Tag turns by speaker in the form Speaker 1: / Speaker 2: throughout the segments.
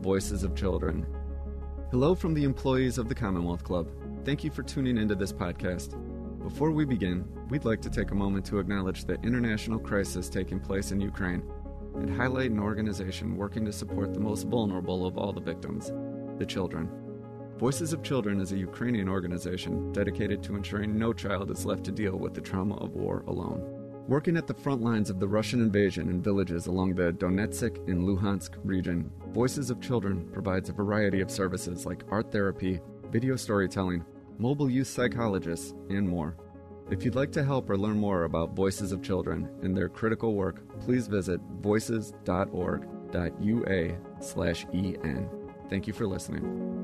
Speaker 1: Voices of Children. Hello from the employees of the Commonwealth Club. Thank you for tuning into this podcast. Before we begin, we'd like to take a moment to acknowledge the international crisis taking place in Ukraine and highlight an organization working to support the most vulnerable of all the victims, the children. Voices of Children is a Ukrainian organization dedicated to ensuring no child is left to deal with the trauma of war alone. Working at the front lines of the Russian invasion in villages along the Donetsk and Luhansk region, Voices of Children provides a variety of services like art therapy, video storytelling, mobile youth psychologists, and more. If you'd like to help or learn more about Voices of Children and their critical work, please visit voices.org.ua/en. Thank you for listening.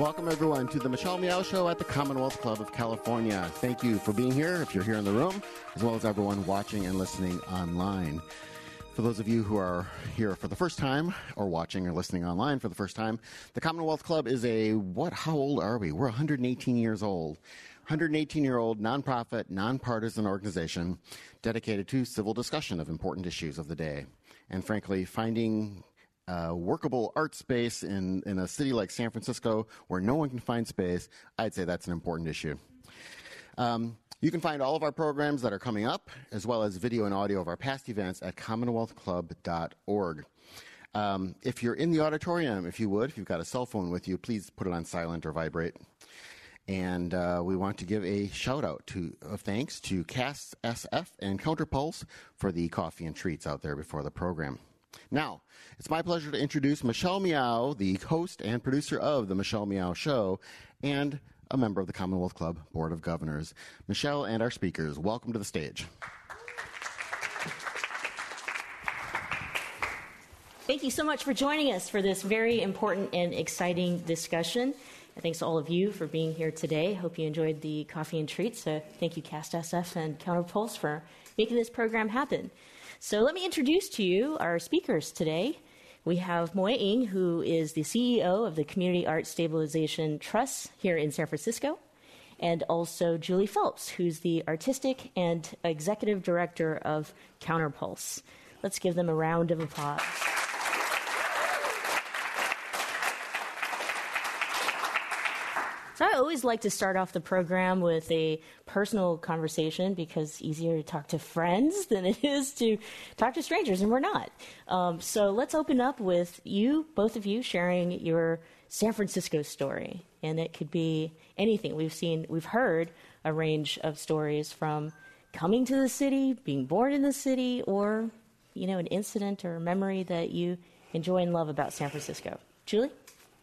Speaker 2: Welcome, everyone, to the Michelle Meow Show at the Commonwealth Club of California. Thank you for being here, if you're here in the room, as well as everyone watching and listening online. For those of you who are here for the first time, or watching or listening online for the first time, the Commonwealth Club is a what? How old are we? We're 118 years old. 118 year old nonprofit, nonpartisan organization dedicated to civil discussion of important issues of the day. And frankly, finding uh, workable art space in, in a city like San Francisco where no one can find space, I'd say that's an important issue. Um, you can find all of our programs that are coming up, as well as video and audio of our past events at commonwealthclub.org. Um, if you're in the auditorium, if you would, if you've got a cell phone with you, please put it on silent or vibrate. And uh, we want to give a shout out to of thanks to Cast SF and Counterpulse for the coffee and treats out there before the program. Now, it's my pleasure to introduce Michelle Meow, the host and producer of The Michelle Meow Show, and a member of the Commonwealth Club Board of Governors. Michelle and our speakers, welcome to the stage.
Speaker 3: Thank you so much for joining us for this very important and exciting discussion. And thanks to all of you for being here today. Hope you enjoyed the coffee and treats. So thank you, Cast SF and Counterpulse, for making this program happen. So let me introduce to you our speakers today. We have Moy Eng, who is the CEO of the Community Art Stabilization Trust here in San Francisco, and also Julie Phelps, who's the artistic and executive director of Counterpulse. Let's give them a round of applause. So I always like to start off the program with a personal conversation because it's easier to talk to friends than it is to talk to strangers, and we're not. Um, so let's open up with you, both of you, sharing your San Francisco story, and it could be anything. We've seen, we've heard a range of stories from coming to the city, being born in the city, or you know, an incident or a memory that you enjoy and love about San Francisco. Julie.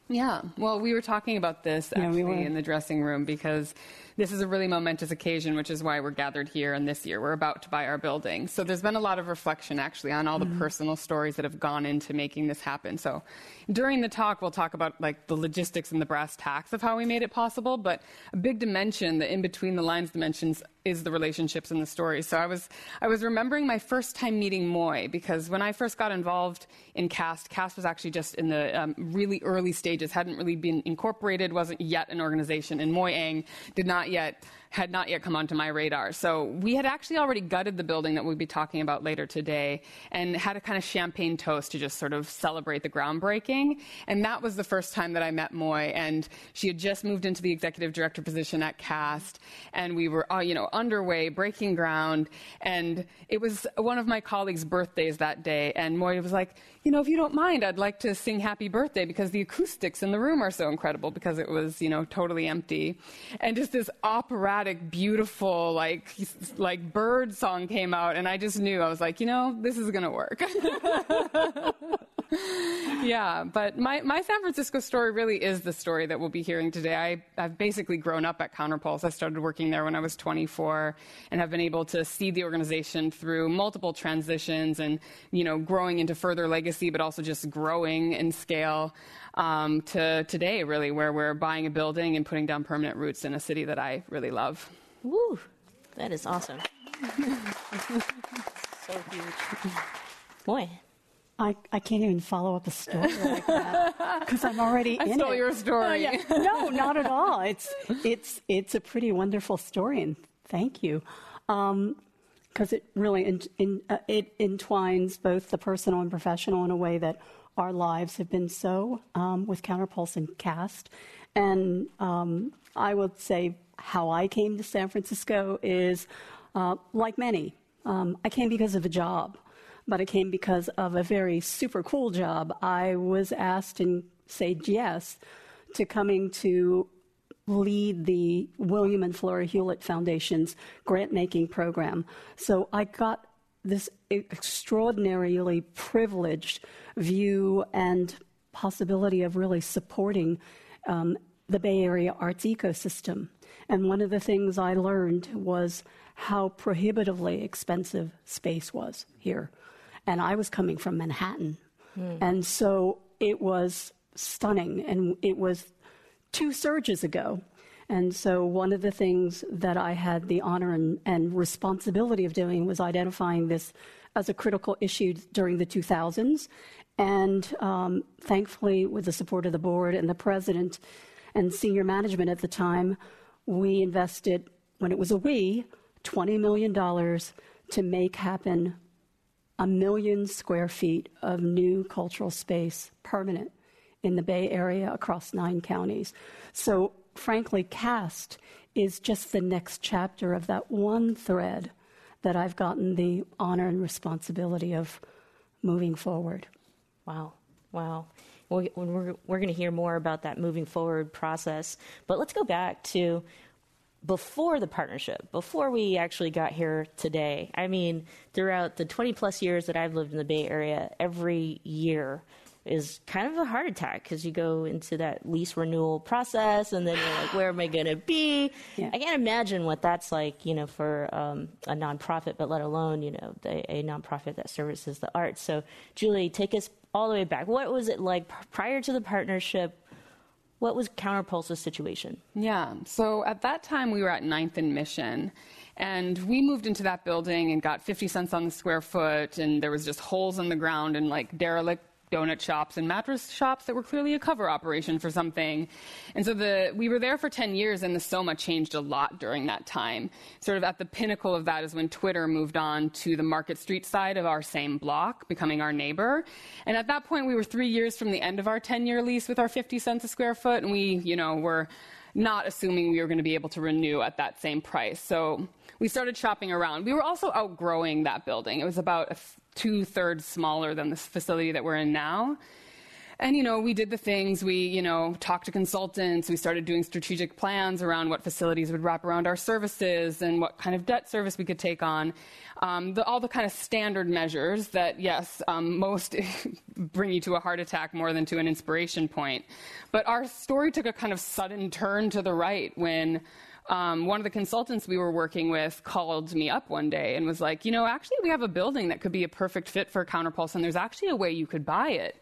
Speaker 4: Yeah, well, we were talking about this actually yeah, we in the dressing room because this is a really momentous occasion, which is why we're gathered here. And this year, we're about to buy our building. So there's been a lot of reflection actually on all the mm-hmm. personal stories that have gone into making this happen. So during the talk, we'll talk about like the logistics and the brass tacks of how we made it possible. But a big dimension, the in between the lines dimensions, is the relationships and the stories. So I was I was remembering my first time meeting Moy because when I first got involved in Cast, Cast was actually just in the um, really early stages, hadn't really been incorporated, wasn't yet an organization, and Moy Eng did not not yet had not yet come onto my radar. So we had actually already gutted the building that we'd be talking about later today and had a kind of champagne toast to just sort of celebrate the groundbreaking. And that was the first time that I met Moy. And she had just moved into the executive director position at CAST. And we were, uh, you know, underway, breaking ground. And it was one of my colleagues' birthdays that day. And Moy was like, you know, if you don't mind, I'd like to sing happy birthday because the acoustics in the room are so incredible because it was, you know, totally empty. And just this operatic, beautiful, like, like bird song came out. And I just knew, I was like, you know, this is to work. yeah, but my, my San Francisco story really is the story that we'll be hearing today. I, I've basically grown up at Counterpulse. I started working there when I was 24 and have been able to see the organization through multiple transitions and, you know, growing into further legacy, but also just growing in scale um, to today, really, where we're buying a building and putting down permanent roots in a city that I really love.
Speaker 3: Woo! That is awesome. so huge. Boy,
Speaker 5: I, I can't even follow up a story like that because I'm already
Speaker 4: I
Speaker 5: in
Speaker 4: stole
Speaker 5: it.
Speaker 4: your story.
Speaker 5: Oh, yeah. No, not at all. It's it's it's a pretty wonderful story, and thank you, because um, it really in, in, uh, it entwines both the personal and professional in a way that our lives have been so um, with Counterpulse and Cast, and um, I would say how I came to San Francisco is uh, like many. Um, I came because of a job but I came because of a very super cool job. I was asked and said yes to coming to lead the William and Flora Hewlett Foundation's grant making program. So I got this extraordinarily privileged view and possibility of really supporting um, the Bay Area arts ecosystem. And one of the things I learned was how prohibitively expensive space was here and I was coming from Manhattan. Mm. And so it was stunning, and it was two surges ago. And so, one of the things that I had the honor and, and, responsibility of doing was identifying this as a critical issue during the 2000s. And um, thankfully, with the support of the board and the president and senior management at the time, we invested, when it was a we, $20 million to make happen a million square feet of new cultural space permanent in the Bay Area across nine counties. So, frankly, CAST is just the next chapter of that one thread that I've gotten the honor and responsibility of moving forward.
Speaker 3: Wow. Wow. Well, we're, we're going to hear more about that moving forward process. But let's go back to before the partnership, before we actually got here today. I mean, throughout the 20 plus years that I've lived in the Bay Area, every year is kind of a heart attack because you go into that lease renewal process and then you're like, where am I going to be? Yeah. I can't imagine what that's like, you know, for um, a nonprofit, but let alone, you know, a, a nonprofit that services the arts. So, Julie, take us all the way back. What was it like prior to the partnership? What was Counterpulse's situation?
Speaker 4: Yeah, so at that time we were at Ninth and Mission, and we moved into that building and got 50 cents on the square foot, and there was just holes in the ground and like derelict donut shops and mattress shops that were clearly a cover operation for something. And so the, we were there for 10 years, and the Soma changed a lot during that time. Sort of at the pinnacle of that is when Twitter moved on to the Market Street side of our same block, becoming our neighbor. And at that point, we were three years from the end of our 10 year lease with our 50 cents a square foot, and we, you know, were not assuming we were going to be able to renew at that same price. So we started shopping around. We were also outgrowing that building. It was about two thirds smaller than the facility that we're in now. And, you know, we did the things, we, you know, talked to consultants, we started doing strategic plans around what facilities would wrap around our services and what kind of debt service we could take on. Um, the, all the kind of standard measures that, yes, um, most bring you to a heart attack more than to an inspiration point. But our story took a kind of sudden turn to the right when um, one of the consultants we were working with called me up one day and was like, you know, actually, we have a building that could be a perfect fit for Counterpulse, and there's actually a way you could buy it.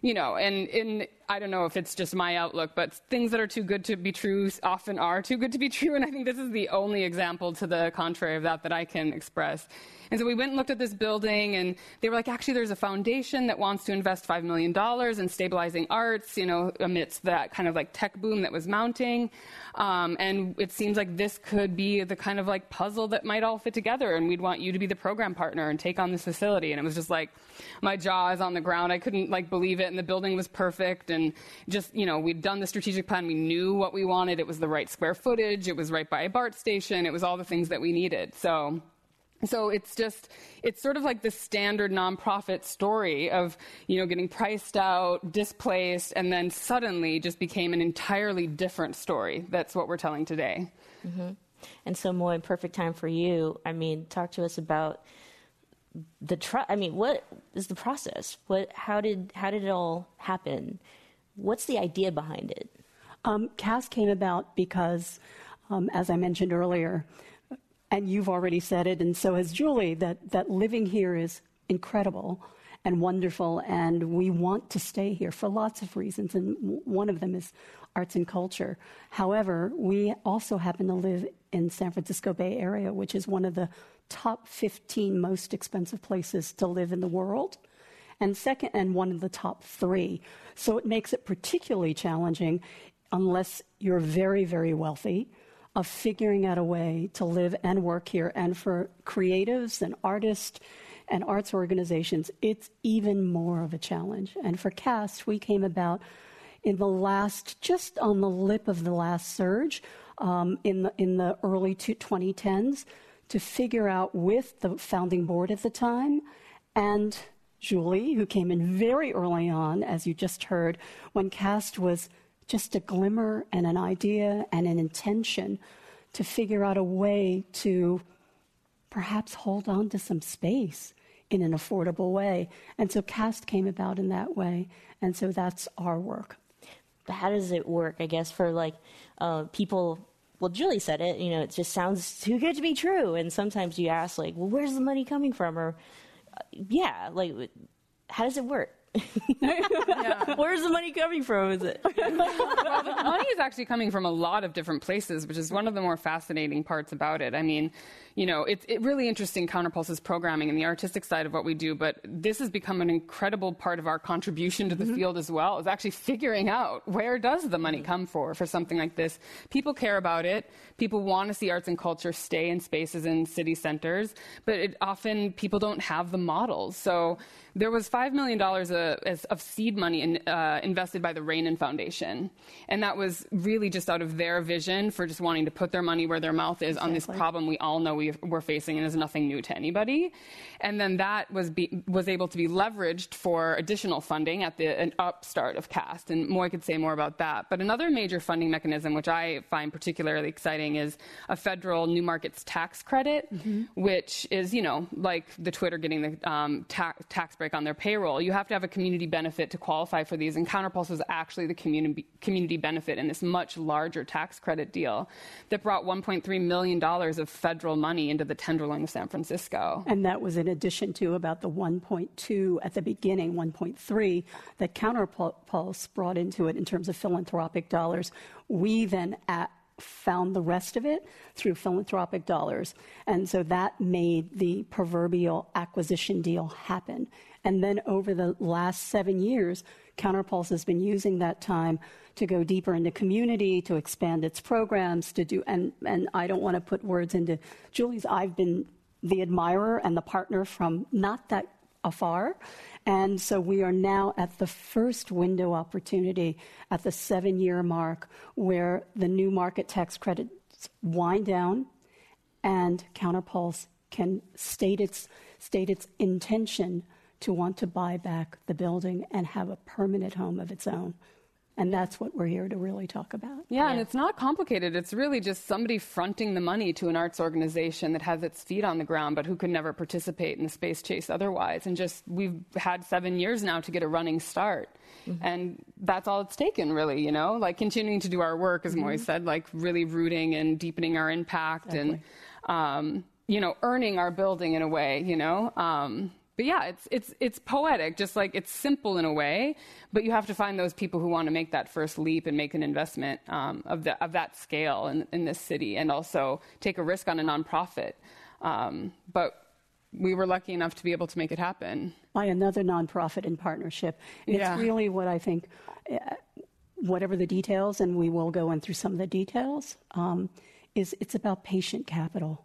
Speaker 4: You know, and in I don't know if it's just my outlook, but things that are too good to be true often are too good to be true. And I think this is the only example to the contrary of that that I can express. And so we went and looked at this building, and they were like, actually, there's a foundation that wants to invest $5 million in stabilizing arts, you know, amidst that kind of like tech boom that was mounting. Um, and it seems like this could be the kind of like puzzle that might all fit together, and we'd want you to be the program partner and take on this facility. And it was just like, my jaw is on the ground. I couldn't like believe it, and the building was perfect. And just, you know, we'd done the strategic plan. We knew what we wanted. It was the right square footage. It was right by a BART station. It was all the things that we needed. So, so it's just, it's sort of like the standard nonprofit story of, you know, getting priced out, displaced, and then suddenly just became an entirely different story. That's what we're telling today.
Speaker 3: Mm-hmm. And so, Moy, perfect time for you. I mean, talk to us about the trust. I mean, what is the process? What, how did, how did it all happen? What's the idea behind it?
Speaker 5: Um, CAST came about because, um, as I mentioned earlier, and you've already said it, and so has Julie, that, that living here is incredible and wonderful, and we want to stay here for lots of reasons, and one of them is arts and culture. However, we also happen to live in San Francisco Bay Area, which is one of the top 15 most expensive places to live in the world. and second, and one of the top three. So it makes it particularly challenging unless you're very, very wealthy of figuring out a way to live and work here. And for creatives and artists and arts organizations, it's even more of a challenge. And for CAST, we came about in the last, just on the lip of the last surge um, in, the, in the early 2010s to figure out with the founding board at the time and Julie, who came in very early on, as you just heard, when CAST was just a glimmer and an idea and an intention to figure out a way to perhaps hold on to some space in an affordable way. And so CAST came about in that way. And so that's our work.
Speaker 3: But how does it work, I guess, for like uh, people? Well, Julie said it, you know, it just sounds too good to be true. And sometimes you ask, like, well, where's the money coming from? Or, uh, yeah, like, how does it work? Yeah. Where's the money coming from? Is it?
Speaker 4: well, the money is actually coming from a lot of different places, which is one of the more fascinating parts about it. I mean, you know, it's it really interesting Counterpulse's programming and the artistic side of what we do, but this has become an incredible part of our contribution to the mm-hmm. field as well, is actually figuring out where does the money come for for something like this. People care about it. People want to see arts and culture stay in spaces in city centers, but it, often people don't have the models. So there was $5 million of, of seed money in, uh, invested by the Rainin Foundation. And that was really just out of their vision for just wanting to put their money where their mouth is exactly. on this problem we all know we we were facing and is nothing new to anybody. And then that was, be, was able to be leveraged for additional funding at the an upstart of CAST. And Moy could say more about that. But another major funding mechanism, which I find particularly exciting, is a federal new markets tax credit, mm-hmm. which is, you know, like the Twitter getting the um, ta- tax break on their payroll. You have to have a community benefit to qualify for these. And Counterpulse was actually the community, community benefit in this much larger tax credit deal that brought $1.3 million of federal money into the Tenderloin of San Francisco.
Speaker 5: And that was in addition to about the 1.2 at the beginning, 1.3 that Counterpulse brought into it in terms of philanthropic dollars. We then at, found the rest of it through philanthropic dollars. And so that made the proverbial acquisition deal happen. And then over the last seven years, Counterpulse has been using that time to go deeper into community, to expand its programs, to do, and, and I don't want to put words into Julie's. I've been the admirer and the partner from not that afar. And so we are now at the first window opportunity at the seven year mark where the new market tax credits wind down and Counterpulse can state its, state its intention to want to buy back the building and have a permanent home of its own. And that's what we're here to really talk about.
Speaker 4: Yeah, yeah, and it's not complicated. It's really just somebody fronting the money to an arts organization that has its feet on the ground, but who could never participate in the space chase otherwise. And just, we've had seven years now to get a running start. Mm-hmm. And that's all it's taken, really, you know? Like continuing to do our work, as mm-hmm. Moy said, like really rooting and deepening our impact exactly. and, um, you know, earning our building in a way, you know? Um, but yeah, it's it's it's poetic, just like it's simple in a way. But you have to find those people who want to make that first leap and make an investment um, of the, of that scale in, in this city, and also take a risk on a nonprofit. Um, but we were lucky enough to be able to make it happen
Speaker 5: by another nonprofit in partnership. It's yeah. really what I think. Uh, whatever the details, and we will go in through some of the details, um, is it's about patient capital,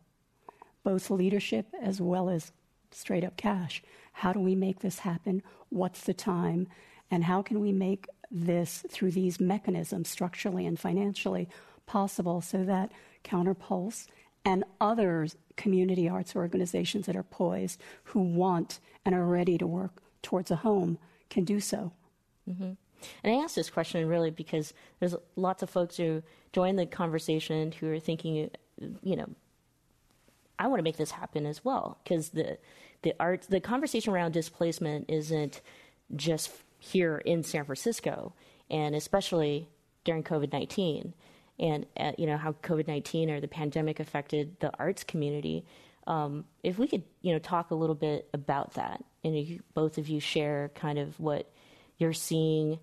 Speaker 5: both leadership as well as straight up cash. How do we make this happen? What's the time? And how can we make this through these mechanisms, structurally and financially, possible so that Counterpulse and other community arts organizations that are poised, who want and are ready to work towards a home, can do so?
Speaker 3: Mm-hmm. And I ask this question really because there's lots of folks who join the conversation who are thinking, you know, I want to make this happen as well because the the art the conversation around displacement isn't just here in San Francisco and especially during COVID-19 and uh, you know how COVID-19 or the pandemic affected the arts community. Um, if we could you know talk a little bit about that and you, both of you share kind of what you're seeing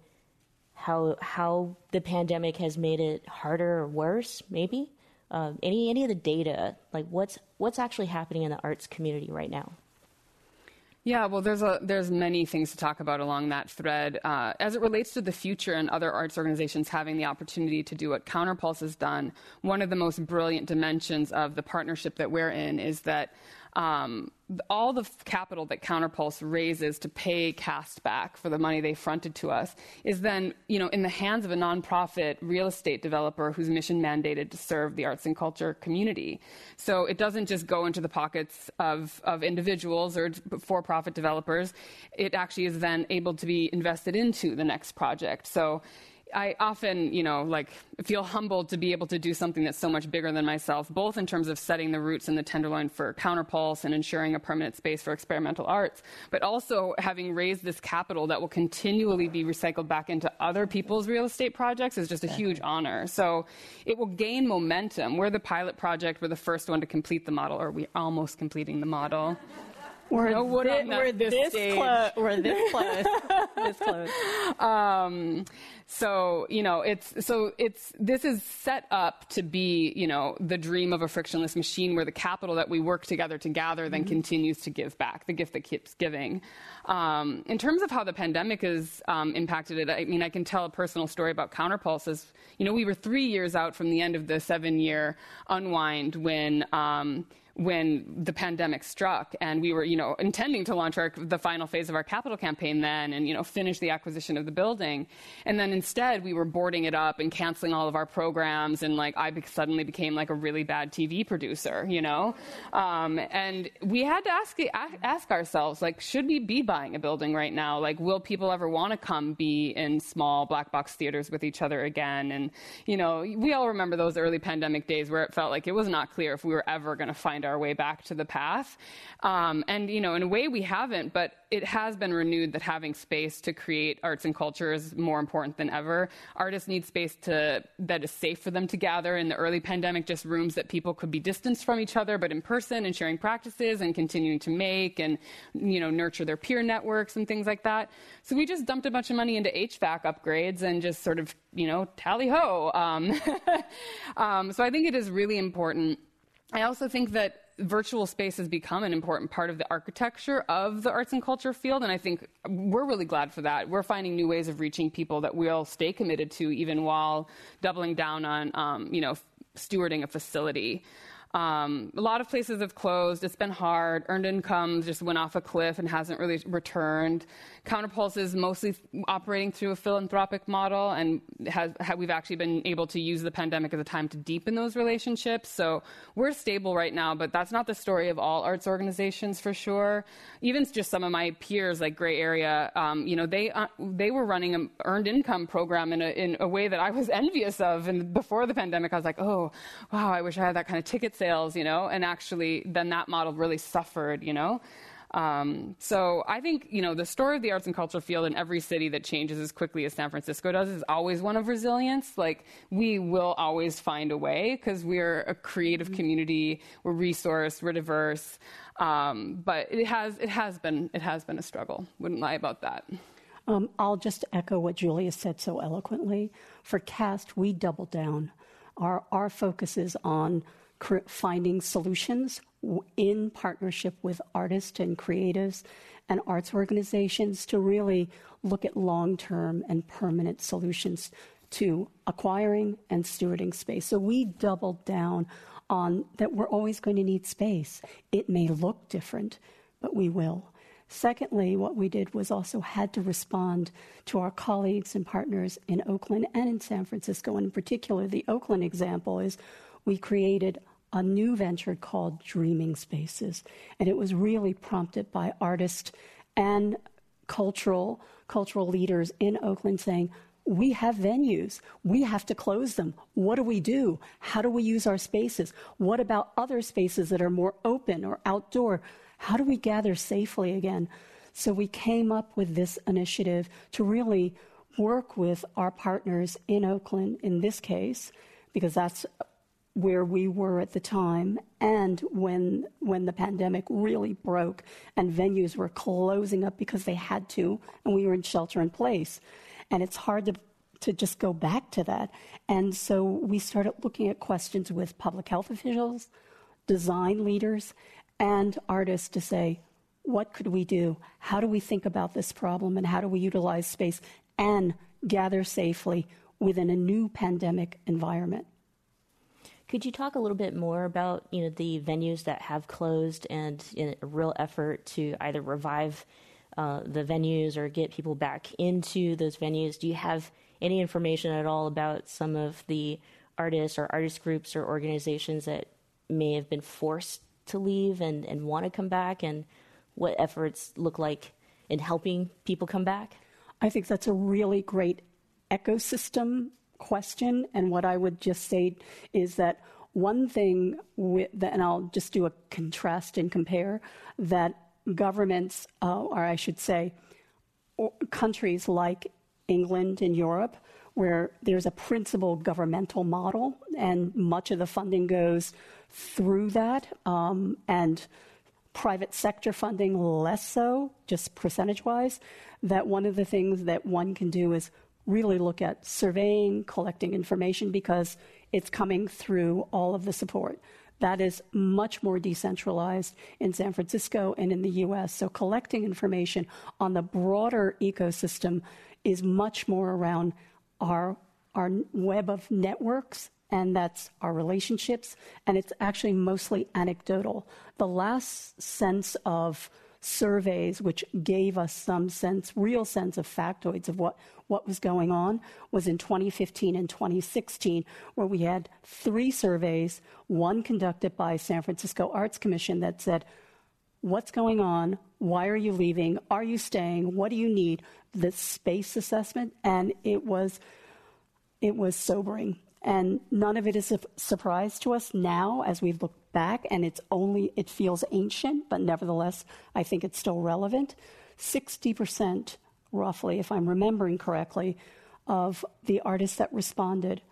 Speaker 3: how how the pandemic has made it harder or worse maybe um, any any of the data, like what's what's actually happening in the arts community right now?
Speaker 4: Yeah, well, there's a there's many things to talk about along that thread uh, as it relates to the future and other arts organizations having the opportunity to do what Counterpulse has done. One of the most brilliant dimensions of the partnership that we're in is that um, all the capital that Counterpulse raises to pay Cast back for the money they fronted to us is then, you know, in the hands of a nonprofit real estate developer whose mission mandated to serve the arts and culture community. So it doesn't just go into the pockets of, of individuals or for-profit developers. It actually is then able to be invested into the next project. So I often, you know, like feel humbled to be able to do something that's so much bigger than myself, both in terms of setting the roots in the tenderloin for Counterpulse and ensuring a permanent space for experimental arts, but also having raised this capital that will continually be recycled back into other people's real estate projects is just a huge honor. So it will gain momentum. We're the pilot project. We're the first one to complete the model, or we're almost completing the model.
Speaker 5: We're, no this, we're this, close. We're this close. this close.
Speaker 4: Um, so you know, it's so it's this is set up to be you know the dream of a frictionless machine where the capital that we work together to gather then mm-hmm. continues to give back, the gift that keeps giving. Um, in terms of how the pandemic has um, impacted it, I mean, I can tell a personal story about Counterpulses. You know, we were three years out from the end of the seven-year unwind when um, when the pandemic struck and we were you know intending to launch our, the final phase of our capital campaign then and you know finish the acquisition of the building. And then instead we were boarding it up and canceling all of our programs and like i be- suddenly became like a really bad tv producer you know? Um, and we had to ask ask ourselves like should we be buying a building right now? Like will people ever want to come be in small black box theaters with each other again? And you know we all remember those early pandemic days where it felt like it was not clear if we were ever going to find find our way back to the path. Um, and, you know, in a way we haven't, but it has been renewed that having space to create arts and culture is more important than ever. Artists need space to, that is safe for them to gather. In the early pandemic, just rooms that people could be distanced from each other, but in person and sharing practices and continuing to make and, you know, nurture their peer networks and things like that. So we just dumped a bunch of money into HVAC upgrades and just sort of, you know, tally ho. Um, um, so I think it is really important I also think that virtual space has become an important part of the architecture of the arts and culture field, and I think we're really glad for that. We're finding new ways of reaching people that we'll stay committed to, even while doubling down on, um, you know, stewarding a facility. Um, a lot of places have closed. It's been hard. Earned income just went off a cliff and hasn't really returned. Counterpulse is mostly operating through a philanthropic model, and has, we've actually been able to use the pandemic as a time to deepen those relationships. So we're stable right now, but that's not the story of all arts organizations for sure. Even just some of my peers, like Gray Area, um, you know, they uh, they were running an earned income program in a, in a way that I was envious of. And before the pandemic, I was like, oh, wow, I wish I had that kind of ticket sales, you know. And actually, then that model really suffered, you know. Um, so I think you know the story of the arts and culture field in every city that changes as quickly as San Francisco does is always one of resilience. Like we will always find a way because we're a creative mm-hmm. community, we're resourced, we're diverse. Um, but it has it has been it has been a struggle. Wouldn't lie about that.
Speaker 5: Um, I'll just echo what Julia said so eloquently. For CAST, we double down. Our our focus is on finding solutions in partnership with artists and creatives and arts organizations to really look at long term and permanent solutions to acquiring and stewarding space. So we doubled down on that we're always going to need space. It may look different, but we will. Secondly, what we did was also had to respond to our colleagues and partners in Oakland and in San Francisco. And in particular, the Oakland example is we created a new venture called Dreaming Spaces. And it was really prompted by artists and cultural, cultural leaders in Oakland saying, we have venues. We have to close them. What do we do? How do we use our spaces? What about other spaces that are more open or outdoor? How do we gather safely again? So we came up with this initiative to really work with our partners in Oakland in this case, because that's where we were at the time and when when the pandemic really broke and venues were closing up because they had to and we were in shelter in place and it's hard to to just go back to that and so we started looking at questions with public health officials design leaders and artists to say what could we do? How do we think about this problem and how do we utilize space and gather safely within a new pandemic environment?
Speaker 3: Could you talk a little bit more about you know the venues that have closed and a real effort to either revive uh, the venues or get people back into those venues? Do you have any information at all about some of the artists or artist groups or organizations that may have been forced to leave and, and want to come back and what efforts look like in helping people come back?
Speaker 5: I think that's a really great ecosystem question. And what I would just say is that one thing, with, and I'll just do a contrast and compare, that governments, uh, or I should say, countries like England and Europe, where there's a principal governmental model, and much of the funding goes through that, um, and private sector funding less so, just percentage wise, that one of the things that one can do is really look at surveying, collecting information because it's coming through all of the support. That is much more decentralized in San Francisco and in the US. So collecting information on the broader ecosystem is much more around our, our web of networks and that's our relationships, and it's actually mostly anecdotal. The last sense of surveys, which gave us some sense, real sense of factoids of what, what was going on, was in 2015 and 2016, where we had three surveys, one conducted by San Francisco Arts Commission that said, What's going on? Why are you leaving? Are you staying? What do you need? The space assessment, and it was it was sobering. And none of it is a surprise to us now as we've looked back, and it's only, it feels ancient, but nevertheless, I think it's still relevant. 60%, roughly, if I'm remembering correctly, of the artists that responded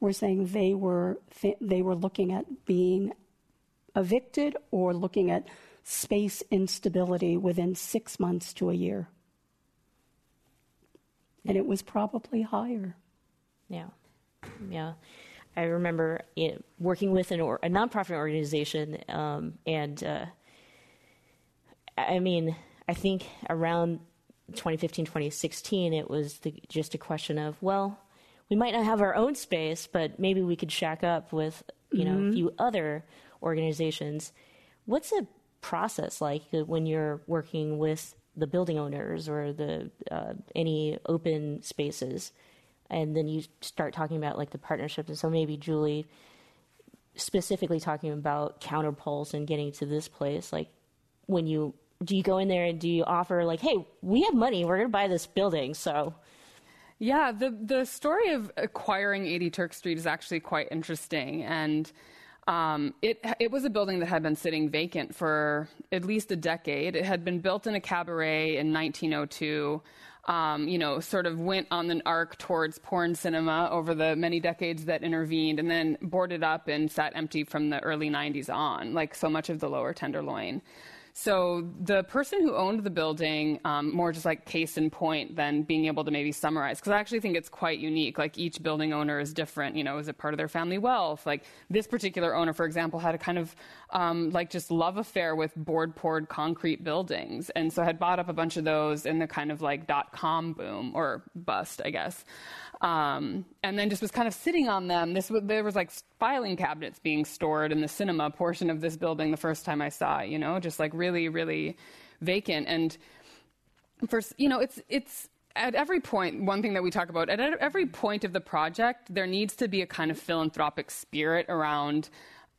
Speaker 5: were saying they were, they were looking at being evicted or looking at space instability within six months to a year. And it was probably higher.
Speaker 3: Yeah. Yeah. I remember you know, working with an or, a nonprofit organization, um, and uh, I mean, I think around 2015, 2016, it was the, just a question of, well, we might not have our own space, but maybe we could shack up with, you mm-hmm. know, a few other organizations. What's a process like when you're working with the building owners or the uh, any open spaces? And then you start talking about like the partnerships. And so maybe Julie, specifically talking about counterpulse and getting to this place, like when you do you go in there and do you offer like, hey, we have money, we're gonna buy this building, so.
Speaker 4: Yeah, the the story of acquiring 80 Turk Street is actually quite interesting, and um, it it was a building that had been sitting vacant for at least a decade. It had been built in a cabaret in 1902 um, you know, sort of went on an arc towards porn cinema over the many decades that intervened and then boarded up and sat empty from the early 90s on, like so much of the lower Tenderloin. So the person who owned the building, um, more just like case in point than being able to maybe summarize, because I actually think it's quite unique. Like each building owner is different. You know, is it part of their family wealth? Like this particular owner, for example, had a kind of um, like just love affair with board poured concrete buildings, and so had bought up a bunch of those in the kind of like dot com boom or bust, I guess. Um, and then just was kind of sitting on them. This there was like filing cabinets being stored in the cinema portion of this building the first time I saw it. You know, just like really, really vacant. And first, you know, it's it's at every point, one thing that we talk about, at every point of the project, there needs to be a kind of philanthropic spirit around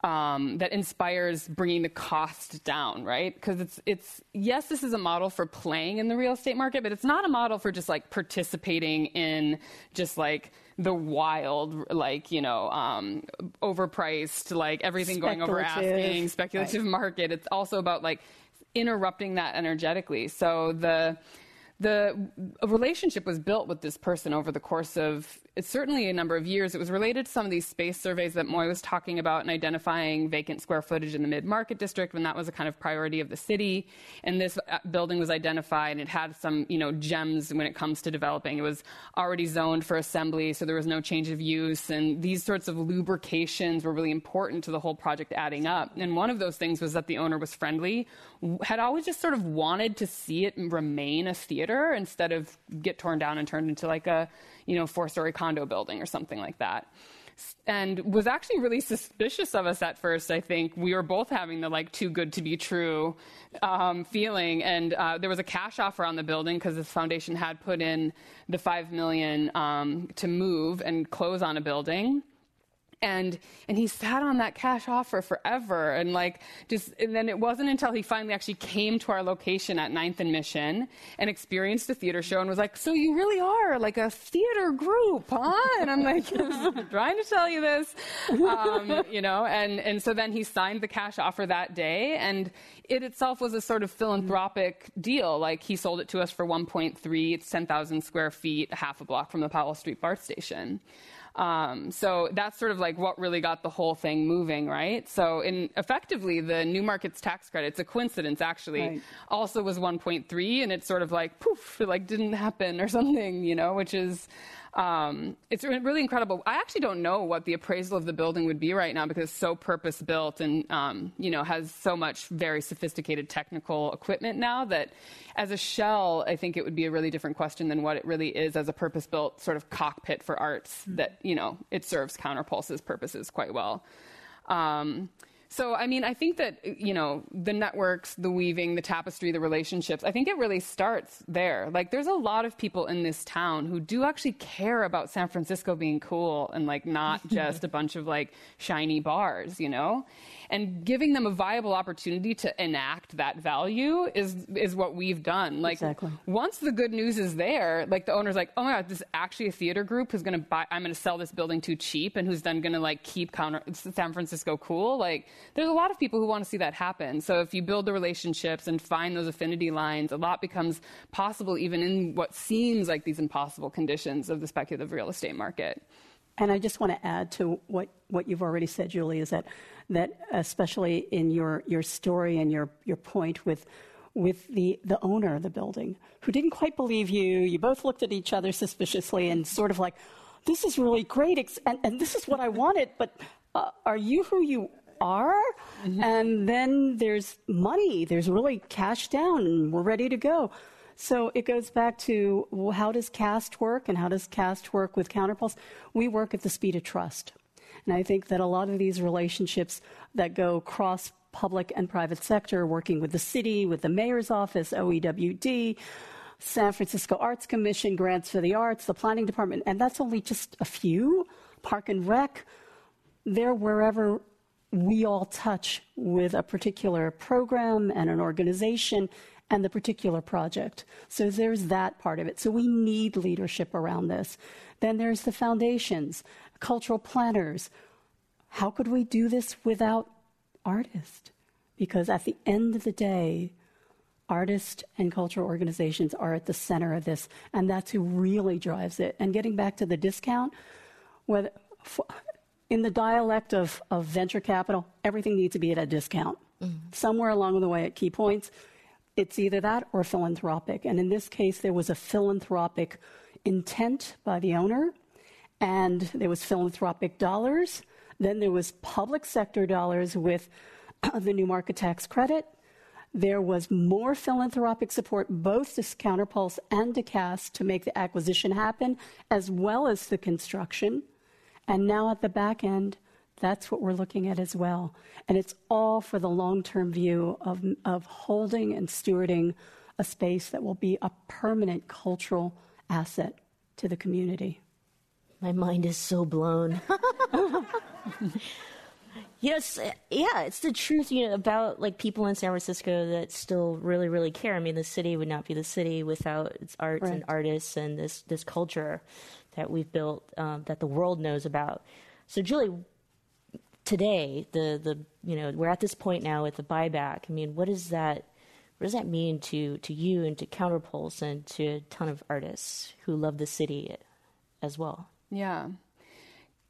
Speaker 4: um, that inspires bringing the cost down, right? Because it's it's yes, this is a model for playing in the real estate market, but it's not a model for just like participating in just like the wild, like you know, um, overpriced, like everything going over asking, speculative right. market. It's also about like interrupting that energetically. So the the relationship was built with this person over the course of certainly a number of years. It was related to some of these space surveys that Moy was talking about and identifying vacant square footage in the mid market district, and that was a kind of priority of the city. And this uh, building was identified, and it had some, you know, gems when it comes to developing. It was already zoned for assembly, so there was no change of use, and these sorts of lubrications were really important to the whole project adding up. And one of those things was that the owner was friendly, had always just sort of wanted to see it remain a theater instead of get torn down and turned into like a you know, four story condo building or something like that. And was actually really suspicious of us at first. I think we were both having the like too good to be true um, feeling. And uh, there was a cash offer on the building because the foundation had put in the five million um, to move and close on a building and and he sat on that cash offer forever and like just and then it wasn't until he finally actually came to our location at Ninth and Mission and experienced the theater show and was like so you really are like a theater group huh? And I'm like I'm trying to tell you this. Um, you know and and so then he signed the cash offer that day and it itself was a sort of philanthropic deal. Like he sold it to us for 1.3 it's 10,000 square feet half a block from the Powell Street BART station um, so that's sort of like what really got the whole thing moving, right? So in effectively the new markets tax credit, it's a coincidence actually, right. also was 1.3 and it's sort of like poof, it like didn't happen or something, you know, which is um, it's really incredible. I actually don't know what the appraisal of the building would be right now because it's so purpose built and um, you know has so much very sophisticated technical equipment now that as a shell, I think it would be a really different question than what it really is as a purpose built sort of cockpit for arts mm-hmm. that you know it serves counterpulse's purposes quite well. Um, so, I mean, I think that, you know, the networks, the weaving, the tapestry, the relationships, I think it really starts there. Like, there's a lot of people in this town who do actually care about San Francisco being cool and, like, not just a bunch of, like, shiny bars, you know? And giving them a viable opportunity to enact that value is is what we've done. Like
Speaker 5: exactly.
Speaker 4: once the good news is there, like the owner's like, oh my god, this is actually a theater group who's going to buy. I'm going to sell this building too cheap, and who's then going to like keep counter, San Francisco cool. Like there's a lot of people who want to see that happen. So if you build the relationships and find those affinity lines, a lot becomes possible even in what seems like these impossible conditions of the speculative real estate market.
Speaker 5: And I just want to add to what, what you've already said, Julie, is that that especially in your, your story and your, your point with, with the, the owner of the building, who didn't quite believe you. You both looked at each other suspiciously and sort of like, this is really great, and, and this is what I wanted, but uh, are you who you are? Mm-hmm. And then there's money, there's really cash down, and we're ready to go. So it goes back to well, how does CAST work and how does CAST work with Counterpulse? We work at the speed of trust. And I think that a lot of these relationships that go cross public and private sector, working with the city, with the mayor's office, OEWD, San Francisco Arts Commission, Grants for the Arts, the planning department, and that's only just a few, Park and Rec, they're wherever we all touch with a particular program and an organization and the particular project. So there's that part of it. So we need leadership around this. Then there's the foundations cultural planners. How could we do this without artists? Because at the end of the day, artists and cultural organizations are at the center of this, and that's who really drives it. And getting back to the discount, whether, in the dialect of, of venture capital, everything needs to be at a discount. Mm-hmm. Somewhere along the way at key points, it's either that or philanthropic. And in this case, there was a philanthropic intent by the owner and there was philanthropic dollars. Then there was public sector dollars with uh, the new market tax credit. There was more philanthropic support, both to Counterpulse and to CAST, to make the acquisition happen, as well as the construction. And now at the back end, that's what we're looking at as well. And it's all for the long term view of, of holding and stewarding a space that will be a permanent cultural asset to the community.
Speaker 3: My mind is so blown. yes, yeah, it's the truth you know, about like people in San Francisco that still really, really care. I mean, the city would not be the city without its arts right. and artists and this this culture that we've built um, that the world knows about. So, Julie, today the the you know we're at this point now with the buyback. I mean, what does that what does that mean to, to you and to Counterpulse and to a ton of artists who love the city as well?
Speaker 4: Yeah.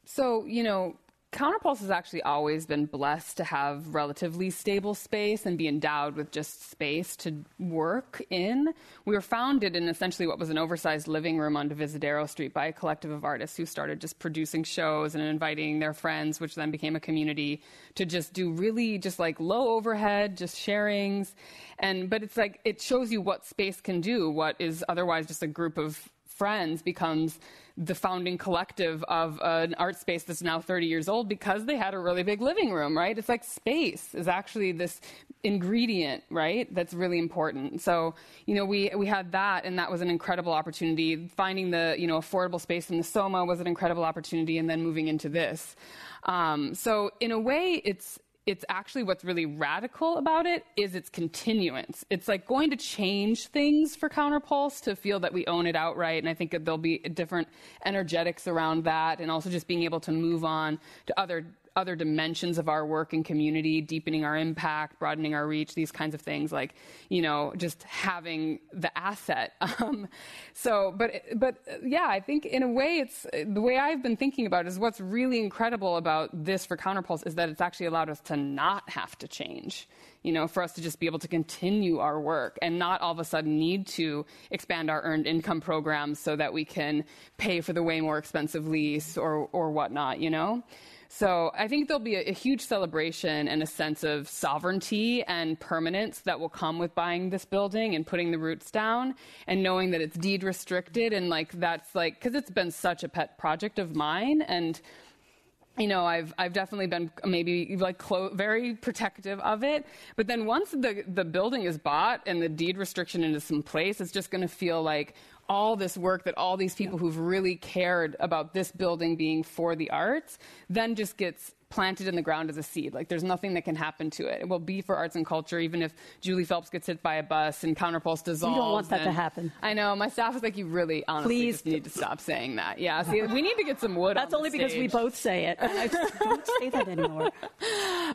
Speaker 4: So, you know, Counterpulse has actually always been blessed to have relatively stable space and be endowed with just space to work in. We were founded in essentially what was an oversized living room on Divisadero Street by a collective of artists who started just producing shows and inviting their friends, which then became a community, to just do really just like low overhead, just sharings. And but it's like it shows you what space can do, what is otherwise just a group of friends becomes the founding collective of an art space that's now 30 years old because they had a really big living room, right? It's like space is actually this ingredient, right? That's really important. So, you know, we, we had that and that was an incredible opportunity. Finding the, you know, affordable space in the Soma was an incredible opportunity and then moving into this. Um, so in a way, it's, it's actually what's really radical about it is its continuance. It's like going to change things for Counterpulse to feel that we own it outright. And I think there'll be different energetics around that and also just being able to move on to other other dimensions of our work and community, deepening our impact, broadening our reach, these kinds of things, like, you know, just having the asset. Um, so, but, but yeah, I think in a way it's the way I've been thinking about it is what's really incredible about this for Counterpulse is that it's actually allowed us to not have to change you know, for us to just be able to continue our work and not all of a sudden need to expand our earned income programs so that we can pay for the way more expensive lease or, or whatnot, you know? So I think there'll be a, a, huge celebration and a sense of sovereignty and permanence that will come with buying this building and putting the roots down and knowing that it's deed restricted and like that's like because it's been such a pet project of mine and you know, I've I've definitely been maybe like clo- very protective of it. But then once the the building is bought and the deed restriction is in place, it's just going to feel like all this work that all these people who've really cared about this building being for the arts then just gets planted in the ground as a seed. Like there's nothing that can happen to it. It will be for arts and culture, even if Julie Phelps gets hit by a bus and Counterpulse dissolves.
Speaker 5: You don't want that to happen.
Speaker 4: I know. My staff is like, you really honestly
Speaker 5: Please
Speaker 4: just need to stop saying that. Yeah. See, we need to get some wood.
Speaker 5: That's only because we both say it. I don't say that anymore.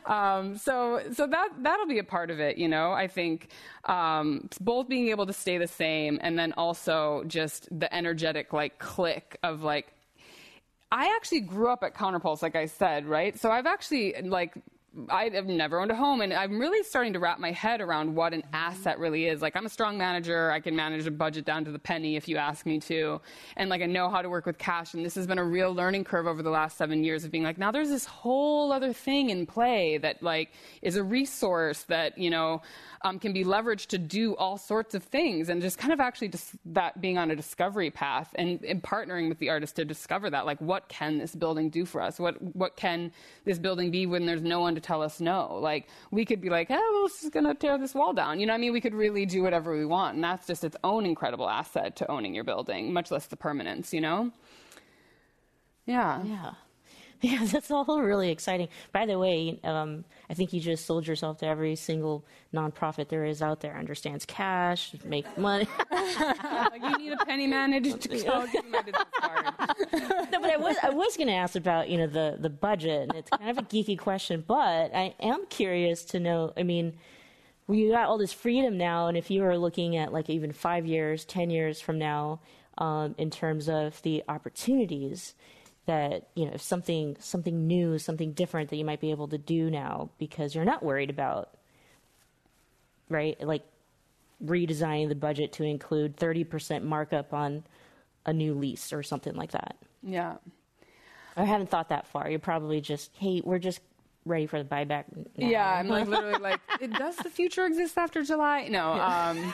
Speaker 4: Um, so, so that that'll be a part of it. You know, I think um, both being able to stay the same and then also just the energetic like click of like I actually grew up at Counterpulse, like I said, right? So I've actually like I've never owned a home, and I'm really starting to wrap my head around what an asset really is. Like, I'm a strong manager. I can manage a budget down to the penny if you ask me to. And, like, I know how to work with cash. And this has been a real learning curve over the last seven years of being like, now there's this whole other thing in play that, like, is a resource that, you know, um, can be leveraged to do all sorts of things. And just kind of actually just that being on a discovery path and, and partnering with the artist to discover that. Like, what can this building do for us? What, what can this building be when there's no one to tell us no. Like we could be like, oh, this is going to tear this wall down. You know, I mean, we could really do whatever we want, and that's just its own incredible asset to owning your building, much less the permanence. You know? Yeah.
Speaker 3: Yeah. Yeah, that's all really exciting. By the way, um, I think you just sold yourself to every single nonprofit there is out there. Understands cash, make money.
Speaker 4: you need a penny manager to managed
Speaker 3: no, but I was I was going to ask about you know the the budget, and it's kind of a geeky question, but I am curious to know. I mean, you got all this freedom now, and if you were looking at like even five years, ten years from now, um, in terms of the opportunities that you know if something something new, something different that you might be able to do now because you're not worried about right like redesigning the budget to include 30% markup on a new lease or something like that.
Speaker 4: Yeah.
Speaker 3: I haven't thought that far. You're probably just, hey, we're just ready for the buyback. Now.
Speaker 4: Yeah, I'm like literally like, does the future exist after July? No. Um,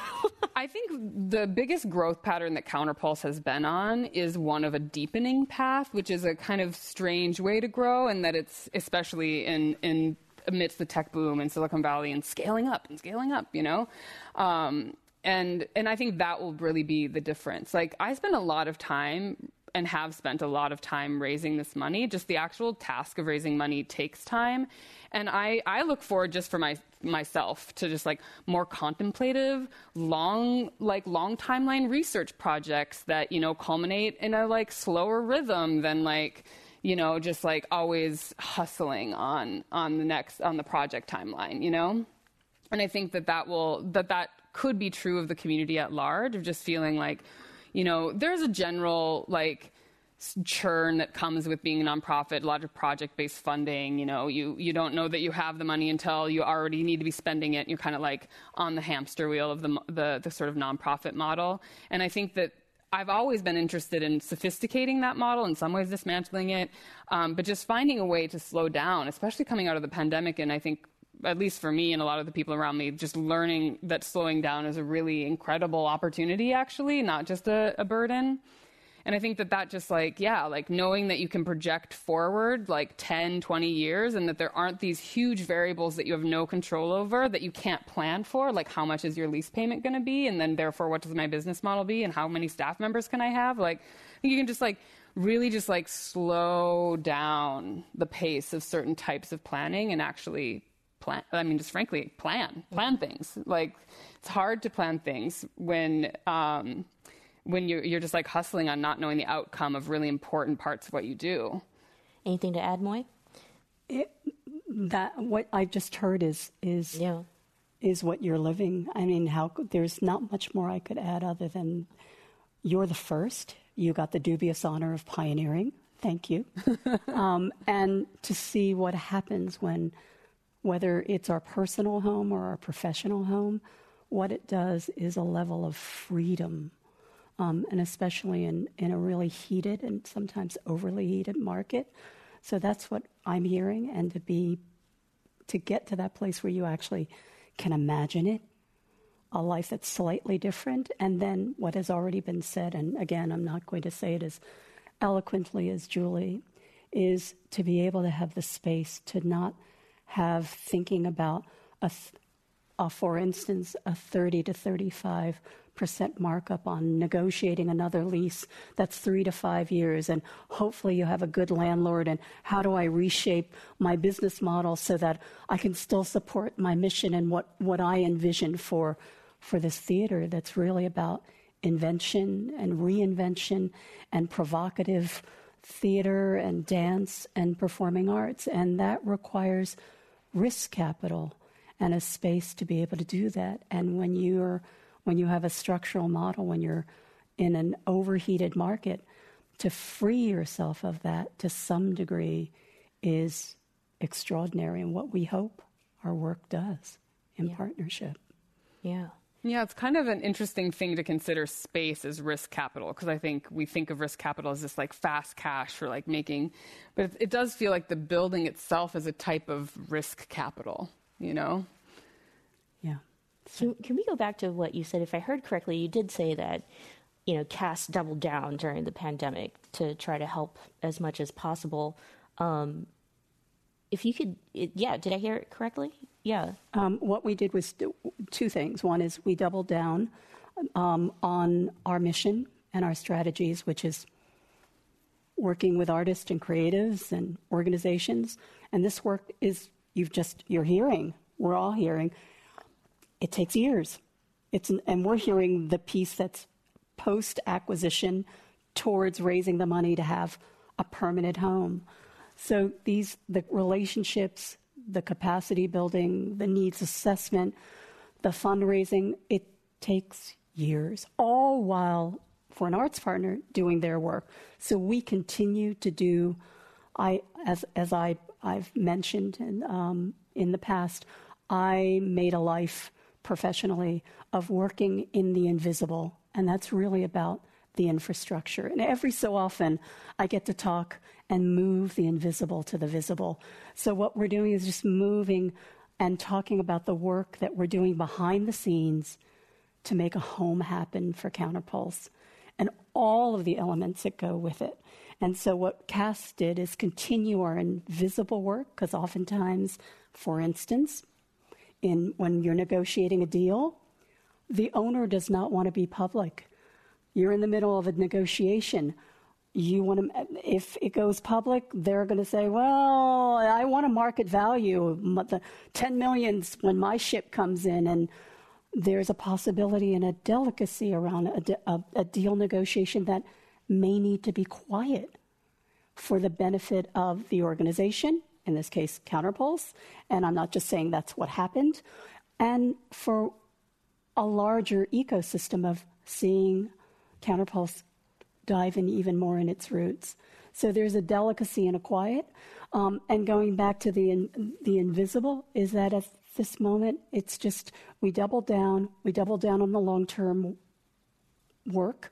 Speaker 4: I think the biggest growth pattern that Counterpulse has been on is one of a deepening path, which is a kind of strange way to grow, and that it's especially in in amidst the tech boom in Silicon Valley and scaling up and scaling up, you know. Um, and and I think that will really be the difference. Like I spend a lot of time and have spent a lot of time raising this money. Just the actual task of raising money takes time. And I, I look forward just for my myself to just like more contemplative, long like long timeline research projects that, you know, culminate in a like slower rhythm than like you know, just like always hustling on on the next on the project timeline, you know? and I think that that will that that could be true of the community at large of just feeling like, you know, there's a general like churn that comes with being a nonprofit, a lot of project-based funding. You know, you you don't know that you have the money until you already need to be spending it. You're kind of like on the hamster wheel of the the, the sort of nonprofit model. And I think that I've always been interested in sophisticating that model, in some ways dismantling it, um, but just finding a way to slow down, especially coming out of the pandemic. And I think, at least for me and a lot of the people around me, just learning that slowing down is a really incredible opportunity, actually, not just a, a burden. And I think that that just like, yeah, like knowing that you can project forward like 10, 20 years and that there aren't these huge variables that you have no control over that you can't plan for, like how much is your lease payment going to be? And then therefore, what does my business model be? And how many staff members can I have? Like, you can just like, really just like slow down the pace of certain types of planning and actually plan i mean just frankly plan plan things like it's hard to plan things when um, when you're, you're just like hustling on not knowing the outcome of really important parts of what you do.
Speaker 3: Anything to add, Moy?
Speaker 5: It, that what I just heard is is yeah. is what you're living. I mean, how there's not much more I could add other than you're the first. You got the dubious honor of pioneering. Thank you. um, and to see what happens when, whether it's our personal home or our professional home, what it does is a level of freedom um, and especially in, in a really heated and sometimes overly heated market. So that's what I'm hearing, and to be to get to that place where you actually can imagine it, a life that's slightly different, and then what has already been said, and again, I'm not going to say it as eloquently as Julie, is to be able to have the space to not have thinking about a, a for instance, a 30 to 35 percent markup on negotiating another lease that's three to five years and hopefully you have a good landlord and how do i reshape my business model so that i can still support my mission and what, what i envision for for this theater that's really about invention and reinvention and provocative theater and dance and performing arts? And that requires risk capital and a space to be able to do that and when you're when you have a structural model, when you're in an overheated market, to free yourself of that to some degree is extraordinary and what we hope our work does in
Speaker 3: yeah.
Speaker 5: partnership.
Speaker 3: Yeah.
Speaker 4: Yeah, it's kind of an interesting thing to consider space as risk capital because I think we think of risk capital as this like fast cash for like making, but it, it does feel like the building itself is a type of risk capital, you know?
Speaker 5: Yeah.
Speaker 3: Can, can we go back to what you said? If I heard correctly, you did say that you know CAST doubled down during the pandemic to try to help as much as possible. Um, if you could, it, yeah, did I hear it correctly? Yeah.
Speaker 5: Um, what we did was two things. One is we doubled down um, on our mission and our strategies, which is working with artists and creatives and organizations. And this work is you've just you're hearing. We're all hearing it takes years. It's, and we're hearing the piece that's post acquisition towards raising the money to have a permanent home. So these the relationships, the capacity building, the needs assessment, the fundraising, it takes years, all while for an arts partner doing their work. So we continue to do, I as as I I've mentioned in, um, in the past, I made a life professionally of working in the invisible, and that's really about the infrastructure. And every so often, I get to talk and move the invisible to the visible. So, what we're doing is just moving and talking about the work that we're doing behind the scenes to make a home happen for Counterpulse and all of the elements that go with it. And so, what CAST did is continue our invisible work, because oftentimes, for instance, in when you're negotiating a deal, the owner does not want to be public. You're in the middle of a negotiation. You want to, if it goes public, they're going to say, "Well, I want a market value, the 10 millions when my ship comes in," and there's a possibility and a delicacy around a, a, a deal negotiation that may need to be quiet for the benefit of the organization in this case, Counterpulse. And I'm not just saying that's what happened. and for a larger ecosystem of seeing counterpulse dive in even more in its roots. So there's a delicacy and a quiet. Um, and going back to the in, the invisible is that at this moment it's just we double down, we double down on the long term work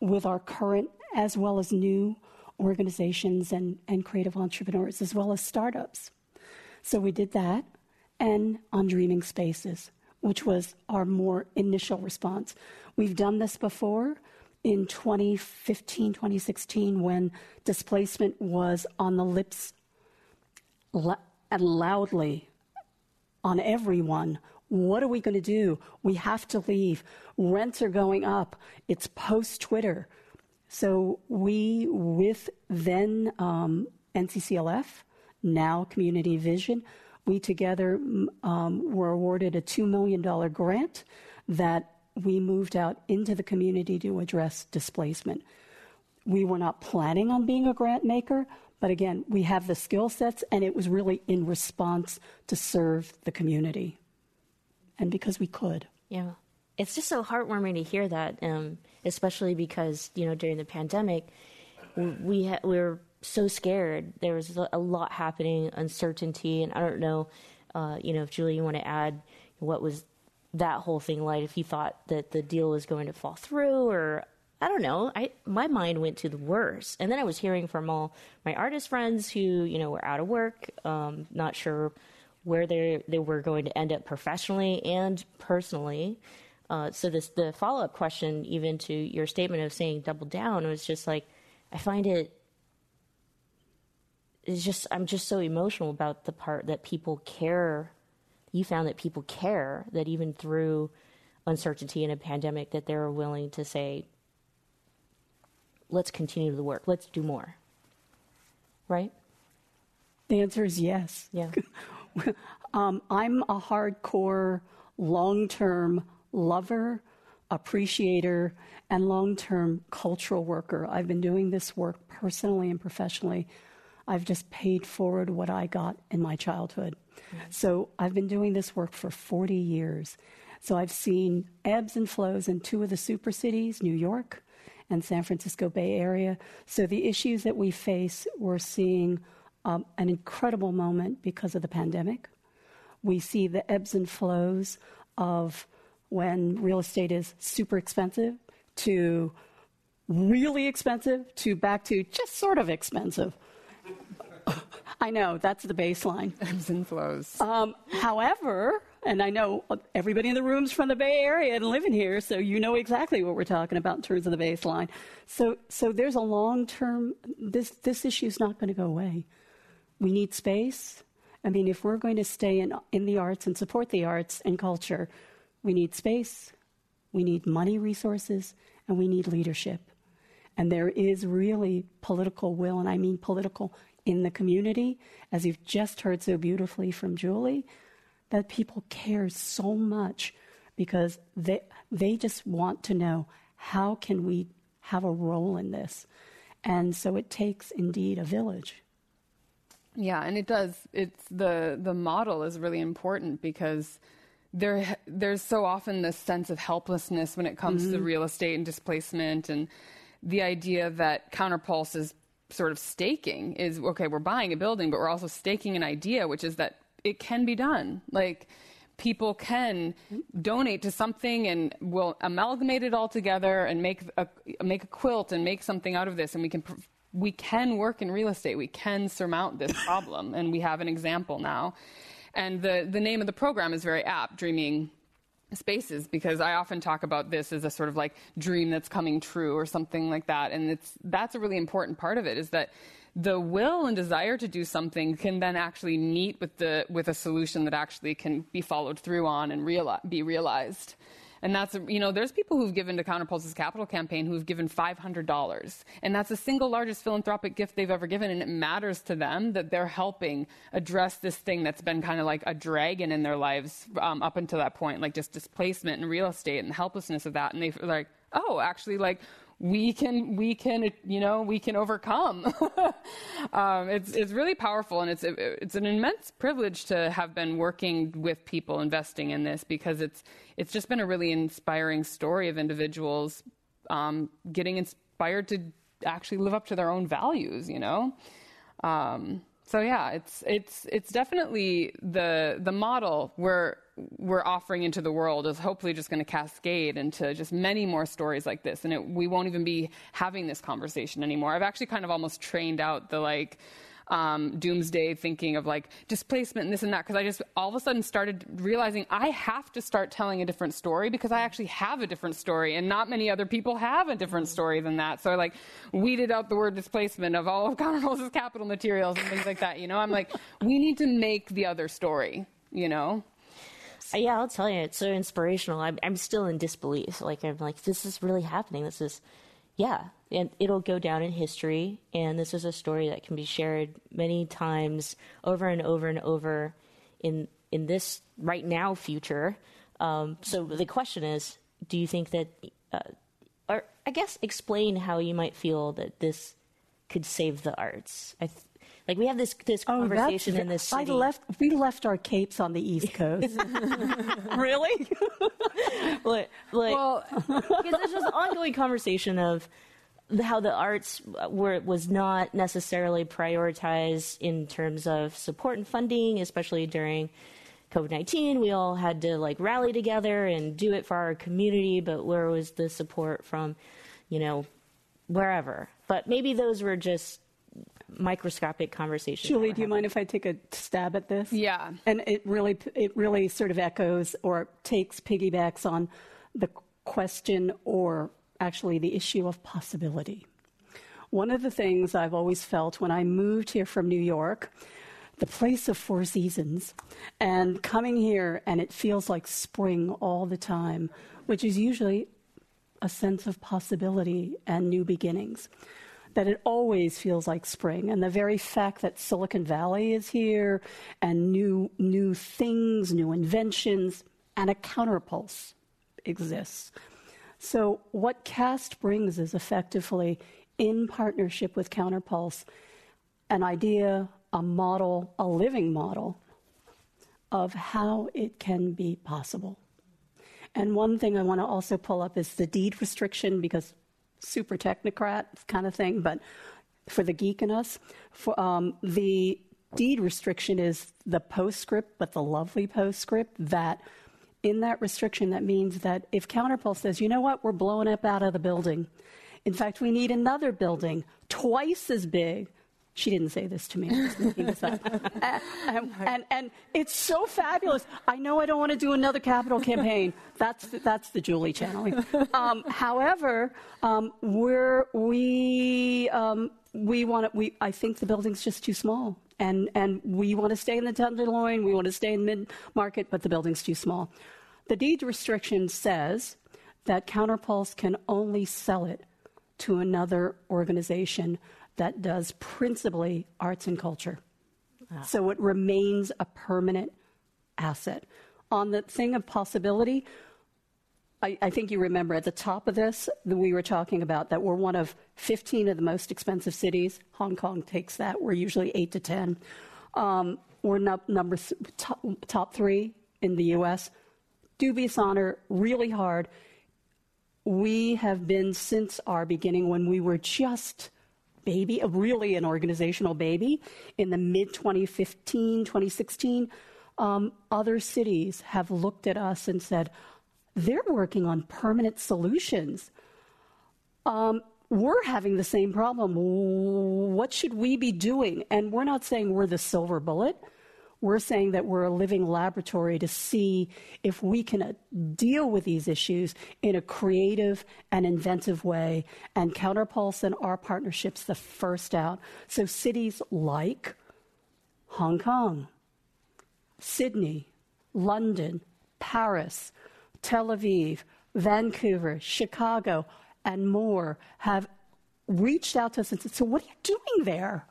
Speaker 5: with our current as well as new organizations and, and creative entrepreneurs as well as startups. So we did that and on Dreaming Spaces, which was our more initial response. We've done this before in 2015, 2016, when displacement was on the lips and loudly on everyone. What are we going to do? We have to leave. Rents are going up. It's post Twitter. So we, with then um, NCCLF, now Community Vision, we together um, were awarded a $2 million grant that we moved out into the community to address displacement. We were not planning on being a grant maker, but again, we have the skill sets, and it was really in response to serve the community and because we could.
Speaker 3: Yeah. It's just so heartwarming to hear that, um, especially because, you know, during the pandemic, we, ha- we were so scared. There was a lot happening, uncertainty, and I don't know, uh, you know, if Julie, you want to add what was that whole thing like? If you thought that the deal was going to fall through, or I don't know, I my mind went to the worst. And then I was hearing from all my artist friends who, you know, were out of work, um, not sure where they they were going to end up professionally and personally. Uh, so this the follow up question, even to your statement of saying double down, was just like I find it is just I'm just so emotional about the part that people care. You found that people care that even through uncertainty and a pandemic that they're willing to say, let's continue the work, let's do more. Right?
Speaker 5: The answer is yes.
Speaker 3: Yeah.
Speaker 5: um, I'm a hardcore, long term lover, appreciator, and long term cultural worker. I've been doing this work personally and professionally I've just paid forward what I got in my childhood. Mm-hmm. So I've been doing this work for 40 years. So I've seen ebbs and flows in two of the super cities, New York and San Francisco Bay Area. So the issues that we face, we're seeing um, an incredible moment because of the pandemic. We see the ebbs and flows of when real estate is super expensive to really expensive to back to just sort of expensive. I know, that's the baseline.
Speaker 4: Ebbs and flows.
Speaker 5: Um, however, and I know everybody in the room's from the Bay Area and living here, so you know exactly what we're talking about in terms of the baseline. So, so there's a long term, this, this issue is not going to go away. We need space. I mean, if we're going to stay in, in the arts and support the arts and culture, we need space, we need money resources, and we need leadership. And there is really political will, and I mean political in the community, as you've just heard so beautifully from Julie, that people care so much because they, they just want to know how can we have a role in this. And so it takes indeed a village.
Speaker 4: Yeah, and it does. It's the the model is really important because there there's so often this sense of helplessness when it comes mm-hmm. to real estate and displacement and the idea that counterpulse is sort of staking is okay, we're buying a building, but we're also staking an idea, which is that it can be done. Like people can donate to something and we'll amalgamate it all together and make a make a quilt and make something out of this. And we can we can work in real estate. We can surmount this problem. And we have an example now. And the the name of the program is very apt dreaming spaces because I often talk about this as a sort of like dream that's coming true or something like that. And it's, that's a really important part of it is that the will and desire to do something can then actually meet with the, with a solution that actually can be followed through on and reali- be realized. And that's, you know, there's people who've given to Counterpulse's capital campaign who've given $500. And that's the single largest philanthropic gift they've ever given. And it matters to them that they're helping address this thing that's been kind of like a dragon in their lives um, up until that point, like just displacement and real estate and the helplessness of that. And they're like, oh, actually, like, we can we can you know we can overcome. um, it's it's really powerful, and it's it's an immense privilege to have been working with people investing in this because it's it's just been a really inspiring story of individuals um, getting inspired to actually live up to their own values. You know. Um, so yeah, it's it's it's definitely the the model we're we're offering into the world is hopefully just going to cascade into just many more stories like this, and it, we won't even be having this conversation anymore. I've actually kind of almost trained out the like um, doomsday thinking of like displacement and this and that because I just all of a sudden started realizing I have to start telling a different story because I actually have a different story and not many other people have a different story than that. So I like weeded out the word displacement of all of Pulse's capital materials and things like that. You know, I'm like, we need to make the other story. You know.
Speaker 3: Uh, yeah, I'll tell you, it's so inspirational. I'm, I'm still in disbelief. Like I'm like, this is really happening. This is, yeah, and it'll go down in history. And this is a story that can be shared many times over and over and over in in this right now future. Um, so the question is, do you think that, uh, or I guess explain how you might feel that this could save the arts? I like we have this this oh, conversation in this city.
Speaker 5: I left. We left our capes on the East Coast.
Speaker 3: really? like, like, well, there's this ongoing conversation of how the arts were was not necessarily prioritized in terms of support and funding, especially during COVID nineteen. We all had to like rally together and do it for our community, but where was the support from, you know, wherever? But maybe those were just microscopic conversations.
Speaker 5: Julie, do you mind if I take a stab at this?
Speaker 4: Yeah.
Speaker 5: And it really, it really sort of echoes or takes piggybacks on the question or actually the issue of possibility. One of the things I've always felt when I moved here from New York, the place of four seasons, and coming here and it feels like spring all the time, which is usually a sense of possibility and new beginnings that it always feels like spring. And the very fact that Silicon Valley is here and new, new things, new inventions, and a counterpulse exists. So, what CAST brings is effectively, in partnership with Counterpulse, an idea, a model, a living model of how it can be possible. And one thing I want to also pull up is the deed restriction because super technocrat kind of thing, but for the geek in us, for, um, the deed restriction is the postscript, but the lovely postscript that in that restriction, that means that if Counterpulse says, you know what, we're blowing up out of the building. In fact, we need another building twice as big. She didn't say this to me. this and, and, and, and, it's so fabulous. I know I don't want to do another capital campaign. That's the, that's the Julie channeling. Um, however, um, we're, we, um, we want to, we, I think the building's just too small. And, and we want to stay in the Tenderloin, we want to stay in mid market, but the building's too small. The deed restriction says that Counterpulse can only sell it to another organization that does principally arts and culture. Ah. So it remains a permanent asset. On the thing of possibility, I, I, think you remember at the top of this that we were talking about that we're one of 15 of the most expensive cities. Hong Kong takes that. We're usually 8 to 10. Um, we're no, number th- top, top three in the U.S dubious honor, really hard. We have been since our beginning when we were just baby, really an organizational baby in the mid 2015, 2016. Um, other cities have looked at us and said, they're working on permanent solutions. Um, we're having the same problem. What should we be doing? And we're not saying we're the silver bullet. We're saying that we're a living laboratory to see if we can uh, deal with these issues in a creative and inventive way. And Counterpulse and our partnership's the first out. So cities like Hong Kong, Sydney, London, Paris, Tel Aviv, Vancouver, Chicago, and more have reached out to us and said, So, what are you doing there?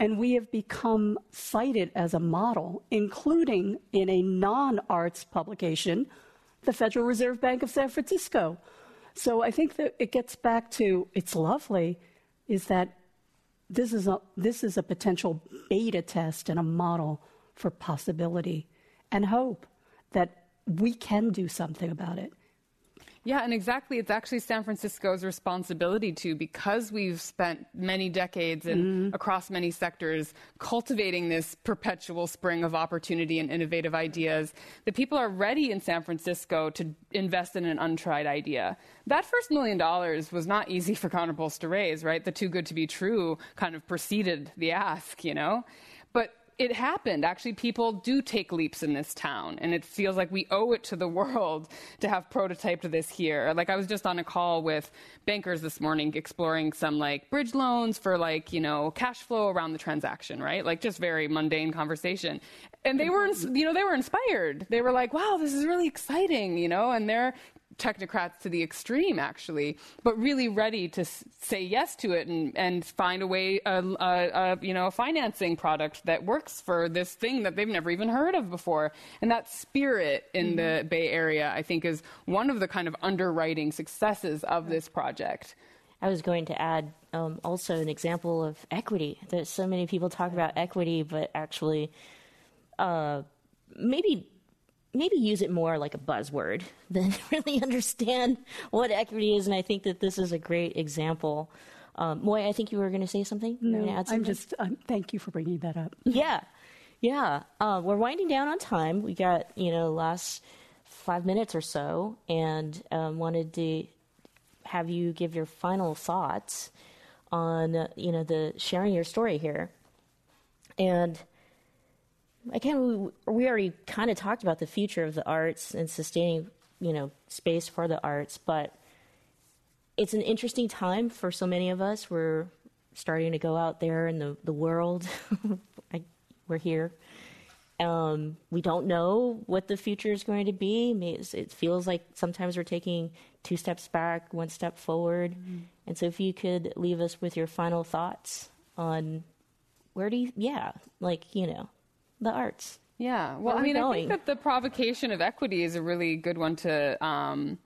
Speaker 5: And we have become cited as a model, including in a non arts publication, the Federal Reserve Bank of San Francisco. So I think that it gets back to it's lovely, is that this is a this is a potential beta test and a model for possibility and hope that we can do something about it.
Speaker 4: Yeah, and exactly. It's actually San Francisco's responsibility to, because we've spent many decades and mm-hmm. across many sectors cultivating this perpetual spring of opportunity and innovative ideas, that people are ready in San Francisco to invest in an untried idea. That first million dollars was not easy for Counterpulse to raise, right? The too good to be true kind of preceded the ask, you know? It happened. Actually, people do take leaps in this town, and it feels like we owe it to the world to have prototyped this here. Like I was just on a call with bankers this morning, exploring some like bridge loans for like you know cash flow around the transaction, right? Like just very mundane conversation, and they were you know they were inspired. They were like, "Wow, this is really exciting," you know, and they're technocrats to the extreme, actually, but really ready to s- say yes to it and, and find a way, a, you know, a financing product that works for this thing that they've never even heard of before. And that spirit in mm-hmm. the Bay Area, I think, is one of the kind of underwriting successes of this project.
Speaker 3: I was going to add um, also an example of equity. That so many people talk about equity, but actually, uh, maybe maybe use it more like a buzzword than really understand what equity is. And I think that this is a great example. Um, Moy, I think you were going to say something.
Speaker 5: No, something? I'm just. Um, thank you for bringing that up.
Speaker 3: Yeah, yeah. Uh, we're winding down on time. We got you know last five minutes or so, and um, wanted to have you give your final thoughts on uh, you know the sharing your story here, and again, we, we already kind of talked about the future of the arts and sustaining, you know, space for the arts, but it's an interesting time for so many of us. We're starting to go out there in the, the world. I, we're here. Um, we don't know what the future is going to be. It feels like sometimes we're taking two steps back, one step forward. Mm-hmm. And so, if you could leave us with your final thoughts on where do you, yeah, like, you know, the arts.
Speaker 4: Yeah, well, I mean, I think that the provocation of equity is a really good one to um,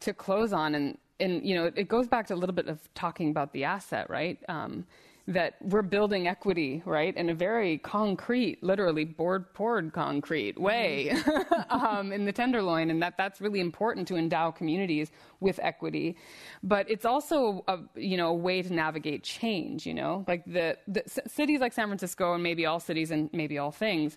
Speaker 4: to close on, and and you know, it goes back to a little bit of talking about the asset, right? Um, that we're building equity, right, in a very concrete, literally board poured concrete way mm-hmm. um, in the Tenderloin, and that that's really important to endow communities with equity. But it's also a you know a way to navigate change. You know, like the, the cities like San Francisco and maybe all cities and maybe all things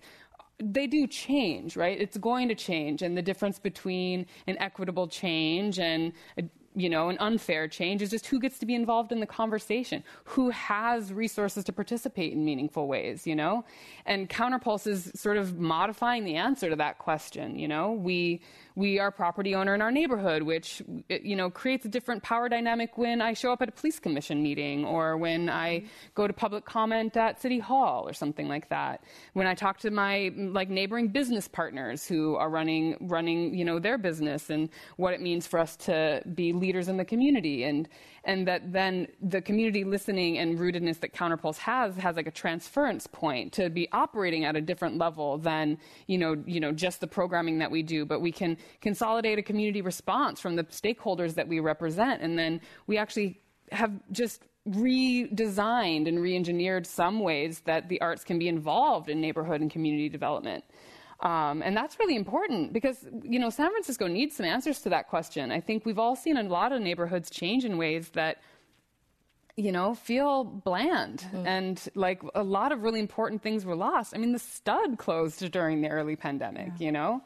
Speaker 4: they do change, right? It's going to change. And the difference between an equitable change and a you know, an unfair change is just who gets to be involved in the conversation, who has resources to participate in meaningful ways, you know? And Counterpulse is sort of modifying the answer to that question, you know? We we are property owner in our neighborhood, which you know creates a different power dynamic when I show up at a police commission meeting or when I go to public comment at city hall or something like that. When I talk to my like neighboring business partners who are running running you know their business and what it means for us to be leaders in the community and and that then the community listening and rootedness that Counterpulse has has like a transference point to be operating at a different level than you know you know just the programming that we do, but we can consolidate a community response from the stakeholders that we represent, and then we actually have just redesigned and re-engineered some ways that the arts can be involved in neighborhood and community development. Um, and that's really important because, you know, San Francisco needs some answers to that question. I think we've all seen a lot of neighborhoods change in ways that, you know, feel bland. Mm. And like a lot of really important things were lost. I mean, the stud closed during the early pandemic, yeah. you know?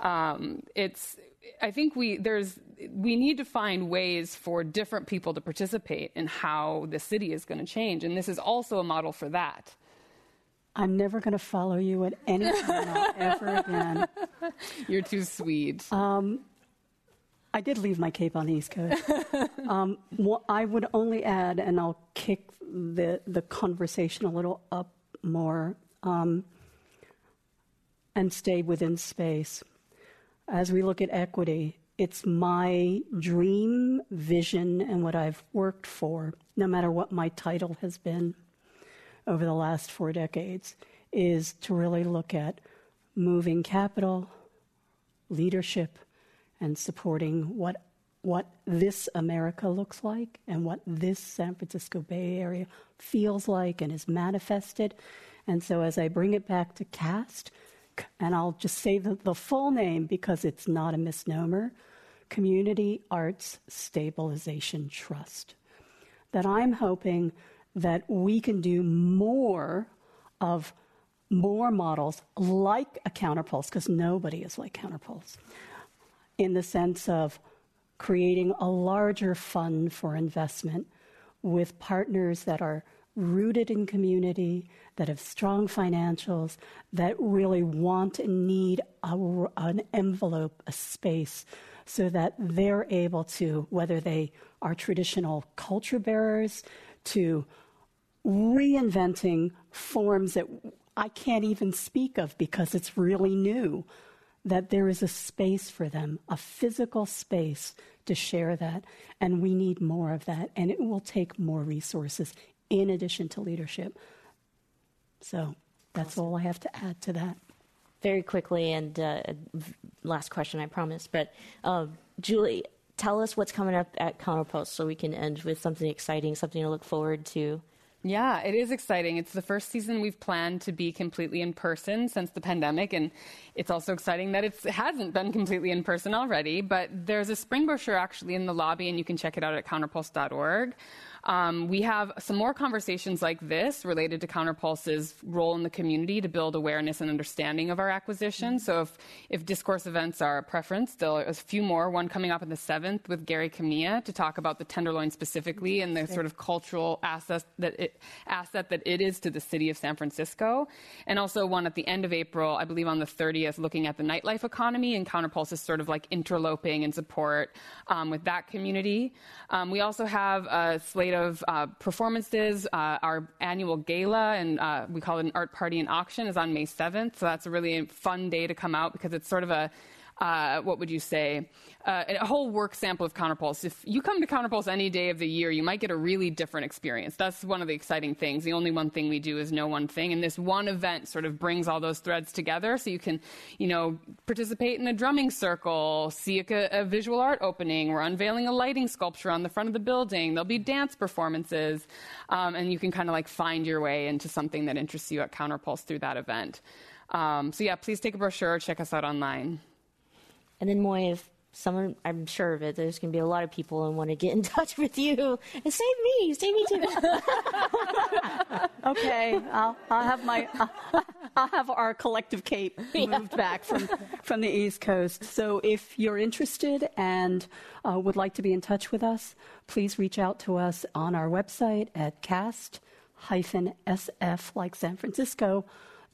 Speaker 4: Um, it's, I think we, there's, we need to find ways for different people to participate in how the city is going to change. And this is also a model for that.
Speaker 5: I'm never going to follow you at any panel ever again.
Speaker 4: You're too sweet. Um,
Speaker 5: I did leave my cape on the East Coast. um, well, I would only add, and I'll kick the, the conversation a little up more um, and stay within space. As we look at equity, it's my dream, vision, and what I've worked for, no matter what my title has been over the last four decades is to really look at moving capital, leadership, and supporting what what this America looks like and what this San Francisco Bay Area feels like and is manifested. And so as I bring it back to CAST, and I'll just say the, the full name because it's not a misnomer Community Arts Stabilization Trust. That I'm hoping that we can do more of more models like a counterpulse, because nobody is like counterpulse, in the sense of creating a larger fund for investment with partners that are rooted in community, that have strong financials, that really want and need a, an envelope, a space, so that they're able to, whether they are traditional culture bearers, to reinventing forms that I can't even speak of because it's really new, that there is a space for them, a physical space to share that. And we need more of that. And it will take more resources in addition to leadership. So that's all I have to add to that.
Speaker 3: Very quickly, and uh, last question, I promise. But uh, Julie, tell us what's coming up at Counterpulse so we can end with something exciting, something to look forward to.
Speaker 4: Yeah, it is exciting. It's the first season we've planned to be completely in person since the pandemic, and it's also exciting that it hasn't been completely in person already. But there's a spring brochure actually in the lobby, and you can check it out at counterpulse.org. Um, we have some more conversations like this related to Counterpulse's role in the community to build awareness and understanding of our acquisition. So if, if discourse events are a preference, there are a few more. One coming up on the 7th with Gary Kamiya to talk about the Tenderloin specifically and the sort of cultural asset that it, asset that it is to the city of San Francisco. And also one at the end of April, I believe on the 30th, looking at the nightlife economy and Counterpulse is sort of like interloping and support um, with that community. Um, we also have a slate of uh, performances. Uh, our annual gala, and uh, we call it an art party and auction, is on May 7th. So that's a really fun day to come out because it's sort of a uh, what would you say, uh, a whole work sample of Counterpulse. If you come to Counterpulse any day of the year, you might get a really different experience. That's one of the exciting things. The only one thing we do is no one thing, and this one event sort of brings all those threads together. So you can, you know, participate in a drumming circle, see a, a visual art opening. We're unveiling a lighting sculpture on the front of the building. There'll be dance performances, um, and you can kind of like find your way into something that interests you at Counterpulse through that event. Um, so yeah, please take a brochure. Check us out online.
Speaker 3: And then Moy, if someone, I'm sure of it, there's going to be a lot of people and want to get in touch with you and save me, save me too.
Speaker 5: okay, I'll, I'll, have my, I'll, I'll, have our collective cape moved yeah. back from from the East Coast. So if you're interested and uh, would like to be in touch with us, please reach out to us on our website at cast-sf like San Francisco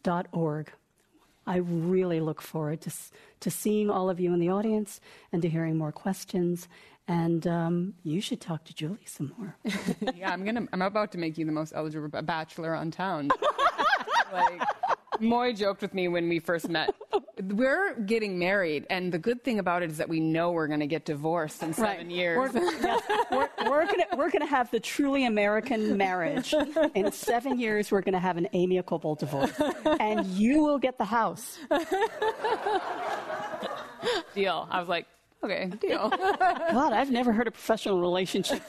Speaker 5: dot org. I really look forward to, to seeing all of you in the audience and to hearing more questions. And um, you should talk to Julie some more.
Speaker 4: yeah, I'm gonna. I'm about to make you the most eligible bachelor on town. like, Moy joked with me when we first met. We're getting married, and the good thing about it is that we know we're going to get divorced in seven
Speaker 5: right.
Speaker 4: years.
Speaker 5: We're, yes, we're, we're going we're to have the truly American marriage. In seven years, we're going to have an amicable divorce, and you will get the house.
Speaker 4: Deal. I was like, Okay, deal.
Speaker 5: God, I've never heard a professional relationship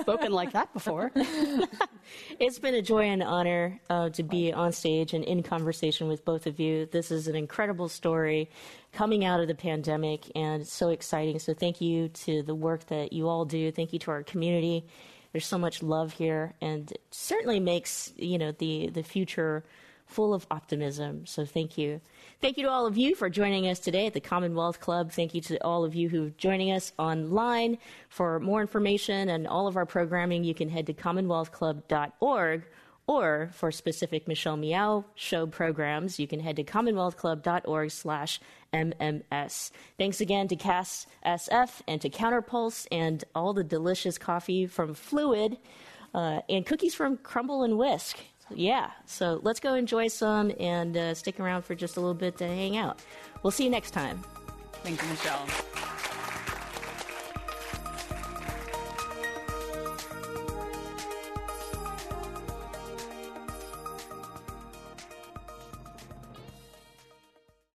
Speaker 5: spoken like that before.
Speaker 3: it's been a joy and honor uh, to be on stage and in conversation with both of you. This is an incredible story coming out of the pandemic, and it's so exciting. So, thank you to the work that you all do. Thank you to our community. There's so much love here, and it certainly makes you know the the future full of optimism. So, thank you. Thank you to all of you for joining us today at the Commonwealth Club. Thank you to all of you who are joining us online. For more information and all of our programming, you can head to commonwealthclub.org. Or for specific Michelle Meow show programs, you can head to commonwealthclub.org slash MMS. Thanks again to Cast SF and to Counterpulse and all the delicious coffee from Fluid uh, and cookies from Crumble and Whisk yeah, so let's go enjoy some and uh, stick around for just a little bit to hang out. We'll see you next time.
Speaker 4: Thank you, Michelle.